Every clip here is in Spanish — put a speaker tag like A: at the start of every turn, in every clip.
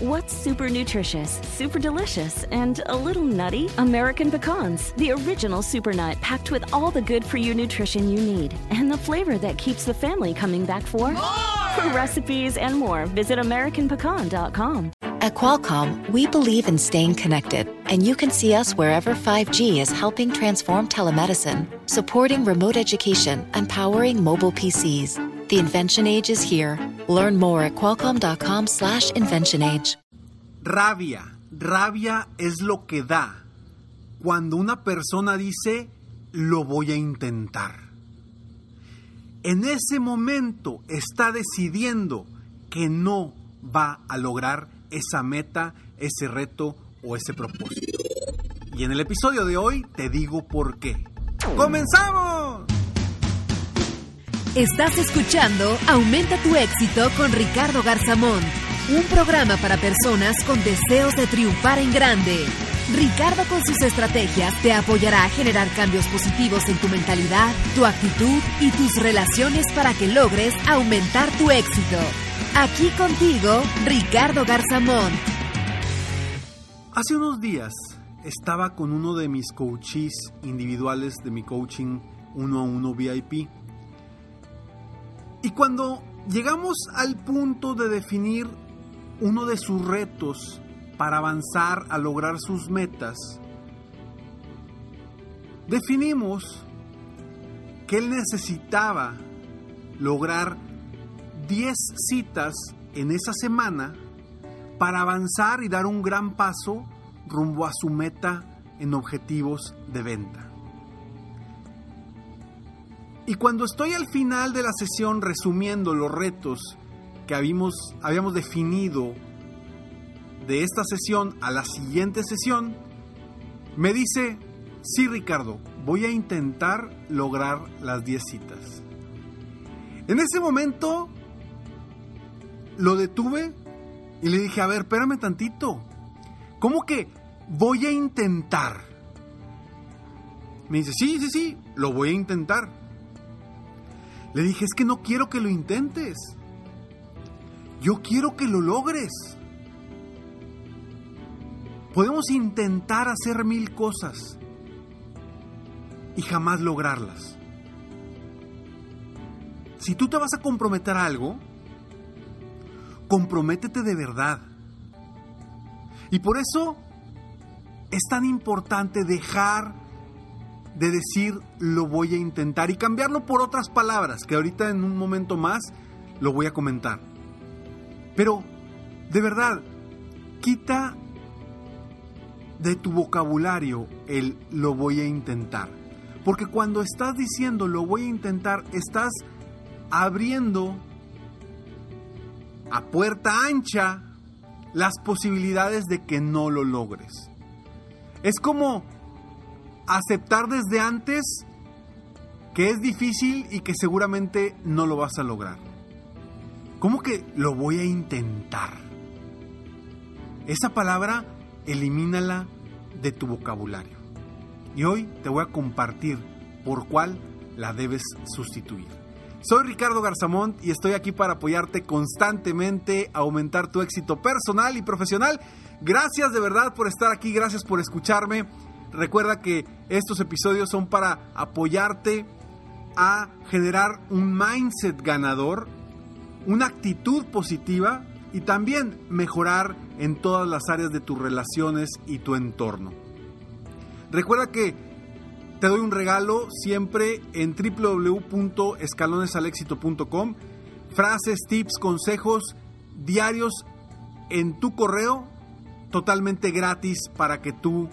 A: What's super nutritious, super delicious, and a little nutty? American pecans, the original super nut packed with all the good for you nutrition you need and the flavor that keeps the family coming back for more. For recipes and more, visit AmericanPecan.com.
B: At Qualcomm, we believe in staying connected, and you can see us wherever 5G is helping transform telemedicine, supporting remote education, and powering mobile PCs. The invention age is here. Learn more at qualcomm.com/slash invention age.
C: Rabia. Rabia es lo que da cuando una persona dice lo voy a intentar. En ese momento está decidiendo que no va a lograr esa meta, ese reto o ese propósito. Y en el episodio de hoy te digo por qué. ¡Comenzamos!
D: Estás escuchando Aumenta tu éxito con Ricardo Garzamón, un programa para personas con deseos de triunfar en grande. Ricardo con sus estrategias te apoyará a generar cambios positivos en tu mentalidad, tu actitud y tus relaciones para que logres aumentar tu éxito. Aquí contigo, Ricardo Garzamón.
C: Hace unos días estaba con uno de mis coaches individuales de mi coaching uno a uno VIP. Y cuando llegamos al punto de definir uno de sus retos para avanzar a lograr sus metas, definimos que él necesitaba lograr 10 citas en esa semana para avanzar y dar un gran paso rumbo a su meta en objetivos de venta. Y cuando estoy al final de la sesión resumiendo los retos que habíamos, habíamos definido de esta sesión a la siguiente sesión, me dice, sí Ricardo, voy a intentar lograr las 10 citas. En ese momento lo detuve y le dije, a ver, espérame tantito. ¿Cómo que voy a intentar? Me dice, sí, sí, sí, lo voy a intentar. Le dije, es que no quiero que lo intentes. Yo quiero que lo logres. Podemos intentar hacer mil cosas y jamás lograrlas. Si tú te vas a comprometer a algo, comprométete de verdad. Y por eso es tan importante dejar de decir lo voy a intentar y cambiarlo por otras palabras que ahorita en un momento más lo voy a comentar. Pero, de verdad, quita de tu vocabulario el lo voy a intentar. Porque cuando estás diciendo lo voy a intentar, estás abriendo a puerta ancha las posibilidades de que no lo logres. Es como aceptar desde antes que es difícil y que seguramente no lo vas a lograr. ¿Cómo que lo voy a intentar? Esa palabra elimínala de tu vocabulario. Y hoy te voy a compartir por cuál la debes sustituir. Soy Ricardo Garzamont y estoy aquí para apoyarte constantemente, a aumentar tu éxito personal y profesional. Gracias de verdad por estar aquí, gracias por escucharme. Recuerda que estos episodios son para apoyarte a generar un mindset ganador, una actitud positiva y también mejorar en todas las áreas de tus relaciones y tu entorno. Recuerda que te doy un regalo siempre en www.escalonesalexito.com. Frases, tips, consejos diarios en tu correo totalmente gratis para que tú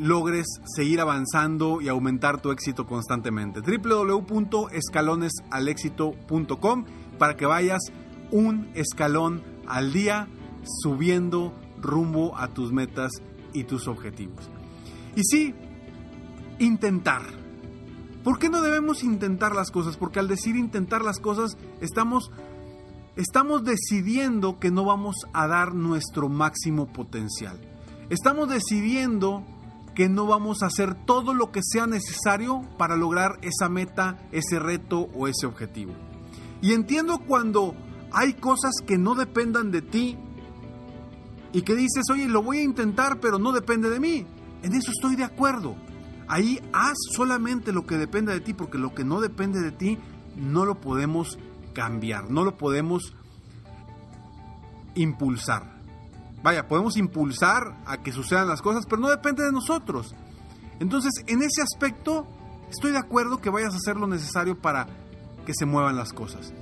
C: logres seguir avanzando y aumentar tu éxito constantemente. www.escalonesalexito.com para que vayas un escalón al día subiendo rumbo a tus metas y tus objetivos. Y sí, intentar. ¿Por qué no debemos intentar las cosas? Porque al decir intentar las cosas estamos estamos decidiendo que no vamos a dar nuestro máximo potencial. Estamos decidiendo que no vamos a hacer todo lo que sea necesario para lograr esa meta, ese reto o ese objetivo. Y entiendo cuando hay cosas que no dependan de ti y que dices, oye, lo voy a intentar, pero no depende de mí. En eso estoy de acuerdo. Ahí haz solamente lo que depende de ti, porque lo que no depende de ti no lo podemos cambiar, no lo podemos impulsar. Vaya, podemos impulsar a que sucedan las cosas, pero no depende de nosotros. Entonces, en ese aspecto, estoy de acuerdo que vayas a hacer lo necesario para que se muevan las cosas.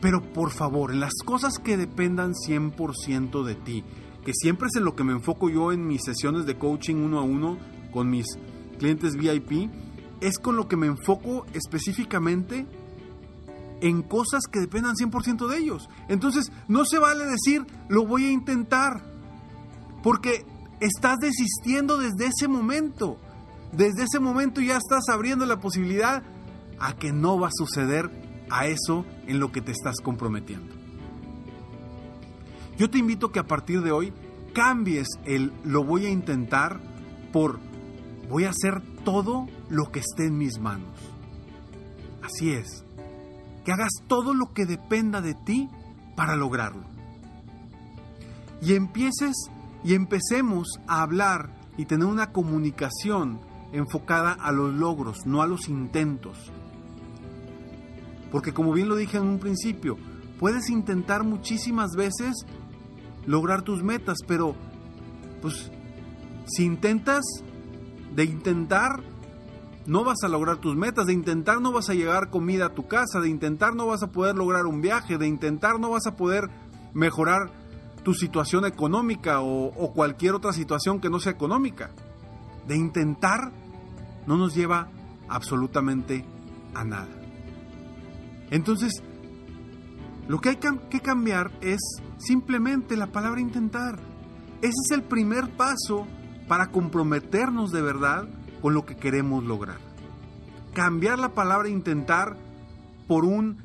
C: Pero por favor, en las cosas que dependan 100% de ti, que siempre es en lo que me enfoco yo en mis sesiones de coaching uno a uno con mis clientes VIP, es con lo que me enfoco específicamente en cosas que dependan 100% de ellos. Entonces, no se vale decir, lo voy a intentar, porque estás desistiendo desde ese momento. Desde ese momento ya estás abriendo la posibilidad a que no va a suceder a eso en lo que te estás comprometiendo. Yo te invito que a partir de hoy cambies el lo voy a intentar por voy a hacer todo lo que esté en mis manos. Así es, que hagas todo lo que dependa de ti para lograrlo. Y empieces y empecemos a hablar y tener una comunicación enfocada a los logros, no a los intentos. Porque como bien lo dije en un principio, puedes intentar muchísimas veces lograr tus metas, pero pues si intentas de intentar no vas a lograr tus metas, de intentar no vas a llegar comida a tu casa, de intentar no vas a poder lograr un viaje, de intentar no vas a poder mejorar tu situación económica o, o cualquier otra situación que no sea económica. De intentar no nos lleva absolutamente a nada. Entonces, lo que hay que cambiar es simplemente la palabra intentar. Ese es el primer paso para comprometernos de verdad con lo que queremos lograr. Cambiar la palabra intentar por un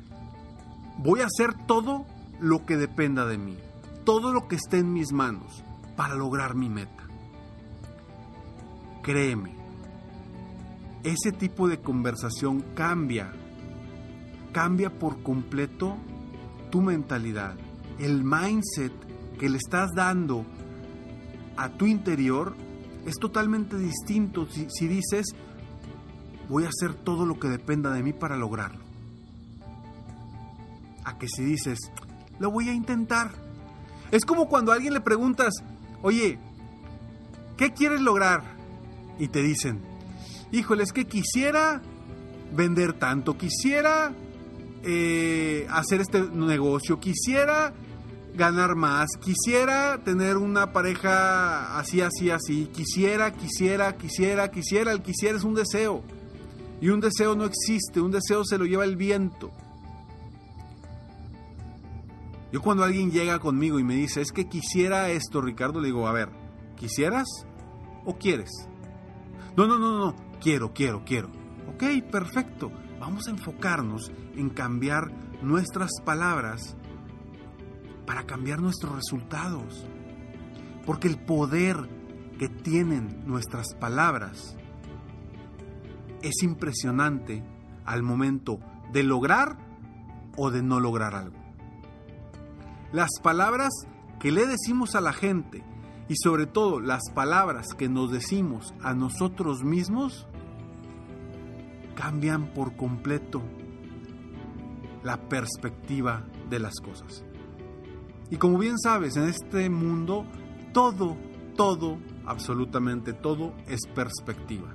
C: voy a hacer todo lo que dependa de mí, todo lo que esté en mis manos para lograr mi meta. Créeme, ese tipo de conversación cambia, cambia por completo tu mentalidad, el mindset que le estás dando a tu interior es totalmente distinto si, dices, voy a hacer todo lo que dependa de mí para lograrlo. A que si dices, lo voy a intentar. Es como cuando a alguien le preguntas, oye, ¿qué quieres lograr? Y te dicen, híjole, es que quisiera vender tanto, quisiera eh, hacer este negocio, quisiera ganar más, quisiera tener una pareja así, así, así, quisiera, quisiera, quisiera, quisiera, el quisiera es un deseo. Y un deseo no existe, un deseo se lo lleva el viento. Yo cuando alguien llega conmigo y me dice, es que quisiera esto, Ricardo, le digo, a ver, ¿quisieras o quieres? No, no, no, no, quiero, quiero, quiero. Ok, perfecto. Vamos a enfocarnos en cambiar nuestras palabras para cambiar nuestros resultados. Porque el poder que tienen nuestras palabras es impresionante al momento de lograr o de no lograr algo. Las palabras que le decimos a la gente y sobre todo las palabras que nos decimos a nosotros mismos cambian por completo la perspectiva de las cosas. Y como bien sabes, en este mundo todo, todo, absolutamente todo es perspectiva.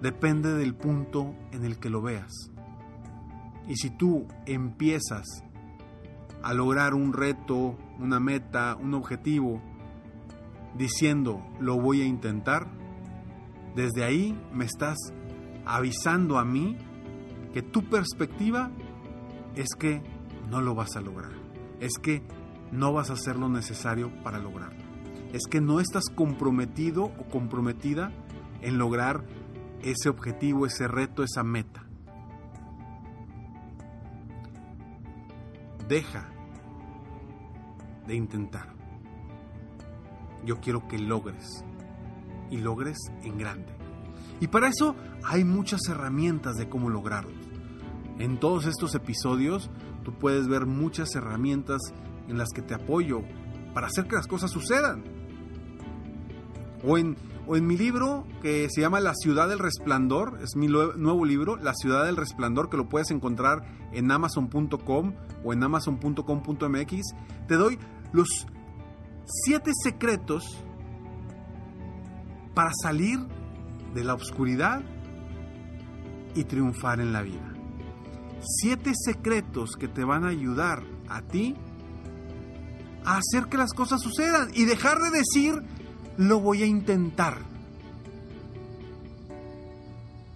C: Depende del punto en el que lo veas. Y si tú empiezas a lograr un reto, una meta, un objetivo, diciendo lo voy a intentar, desde ahí me estás avisando a mí que tu perspectiva es que no lo vas a lograr. Es que no vas a hacer lo necesario para lograrlo. Es que no estás comprometido o comprometida en lograr ese objetivo, ese reto, esa meta. Deja de intentar. Yo quiero que logres y logres en grande. Y para eso hay muchas herramientas de cómo lograrlo. En todos estos episodios tú puedes ver muchas herramientas en las que te apoyo para hacer que las cosas sucedan. O en, o en mi libro que se llama La ciudad del resplandor, es mi nuevo libro, La ciudad del resplandor, que lo puedes encontrar en amazon.com o en amazon.com.mx, te doy los siete secretos para salir de la oscuridad y triunfar en la vida. Siete secretos que te van a ayudar a ti a hacer que las cosas sucedan y dejar de decir lo voy a intentar.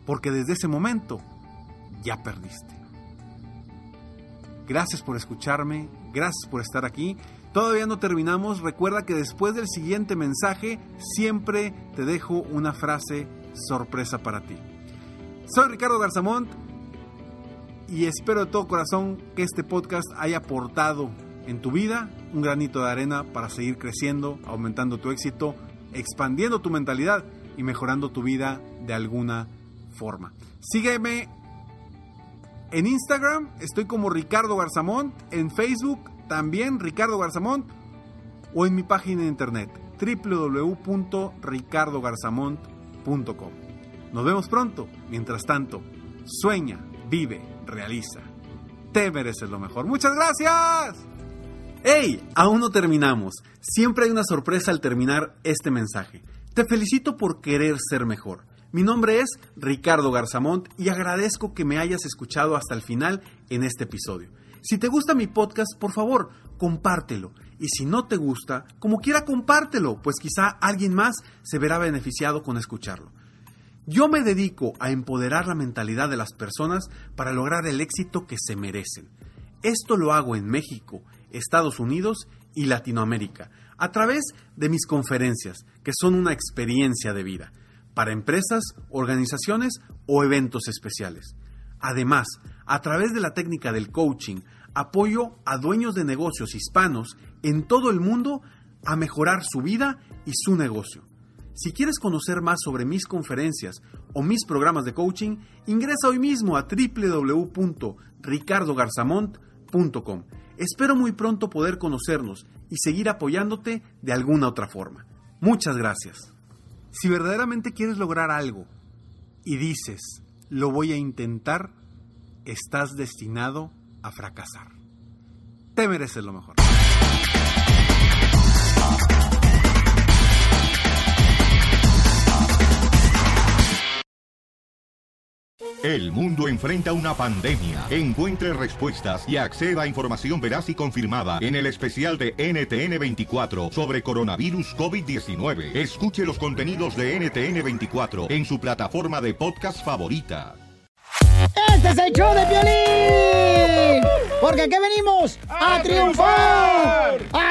C: Porque desde ese momento ya perdiste. Gracias por escucharme, gracias por estar aquí. Todavía no terminamos, recuerda que después del siguiente mensaje siempre te dejo una frase sorpresa para ti. Soy Ricardo Garzamont y espero de todo corazón que este podcast haya aportado en tu vida un granito de arena para seguir creciendo, aumentando tu éxito, expandiendo tu mentalidad y mejorando tu vida de alguna forma. Sígueme en Instagram, estoy como Ricardo Garzamont, en Facebook también Ricardo Garzamont o en mi página de internet www.ricardogarzamont.com. Nos vemos pronto. Mientras tanto, sueña, vive, realiza. Te mereces lo mejor. Muchas gracias. ¡Hey! Aún no terminamos. Siempre hay una sorpresa al terminar este mensaje. Te felicito por querer ser mejor. Mi nombre es Ricardo Garzamont y agradezco que me hayas escuchado hasta el final en este episodio. Si te gusta mi podcast, por favor, compártelo. Y si no te gusta, como quiera compártelo, pues quizá alguien más se verá beneficiado con escucharlo. Yo me dedico a empoderar la mentalidad de las personas para lograr el éxito que se merecen. Esto lo hago en México, Estados Unidos y Latinoamérica, a través de mis conferencias, que son una experiencia de vida, para empresas, organizaciones o eventos especiales. Además, a través de la técnica del coaching, apoyo a dueños de negocios hispanos en todo el mundo a mejorar su vida y su negocio. Si quieres conocer más sobre mis conferencias o mis programas de coaching, ingresa hoy mismo a www.ricardogarzamont.com Espero muy pronto poder conocernos y seguir apoyándote de alguna otra forma. Muchas gracias. Si verdaderamente quieres lograr algo y dices, lo voy a intentar, estás destinado a fracasar. Te mereces lo mejor.
E: El mundo enfrenta una pandemia. Encuentre respuestas y acceda a información veraz y confirmada en el especial de NTN24 sobre coronavirus COVID-19. Escuche los contenidos de NTN24 en su plataforma de podcast favorita.
F: Este es el show de violín. Porque aquí venimos a, triunfar,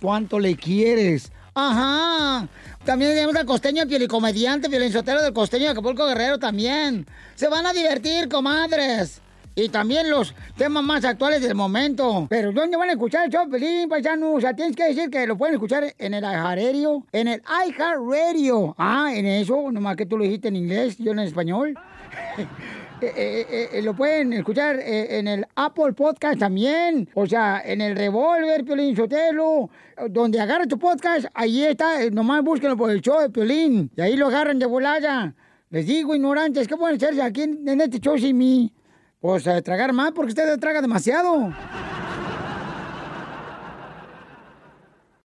F: cuánto le quieres. Ajá. También tenemos al costeño pielicomediante, violinsotero del costeño de Acapulco Guerrero también. Se van a divertir, comadres. Y también los temas más actuales del momento. Pero ¿dónde van a escuchar el show, Pelín, paisano? O sea, tienes que decir que lo pueden escuchar en el iHeartRadio. En el iHeartRadio. Ah, en eso, nomás que tú lo dijiste en inglés, yo en español. Eh, eh, eh, lo pueden escuchar en el Apple Podcast también. O sea, en el Revolver, Piolín Sotelo. Donde agarra tu podcast, ahí está. Nomás búsquenlo por el show de Piolín. Y ahí lo agarran de volada. Les digo, ignorantes, ¿qué pueden hacerse aquí en, este show sin mí? Pues tragar más porque usted traga demasiado.